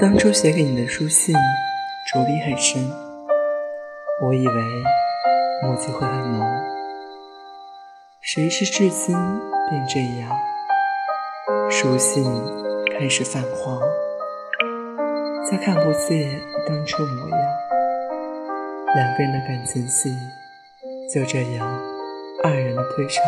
当初写给你的书信，着笔很深，我以为墨迹会很浓，谁知至今便这样。书信开始泛黄，再看不见当初模样。两个人的感情戏，就这样黯然退场。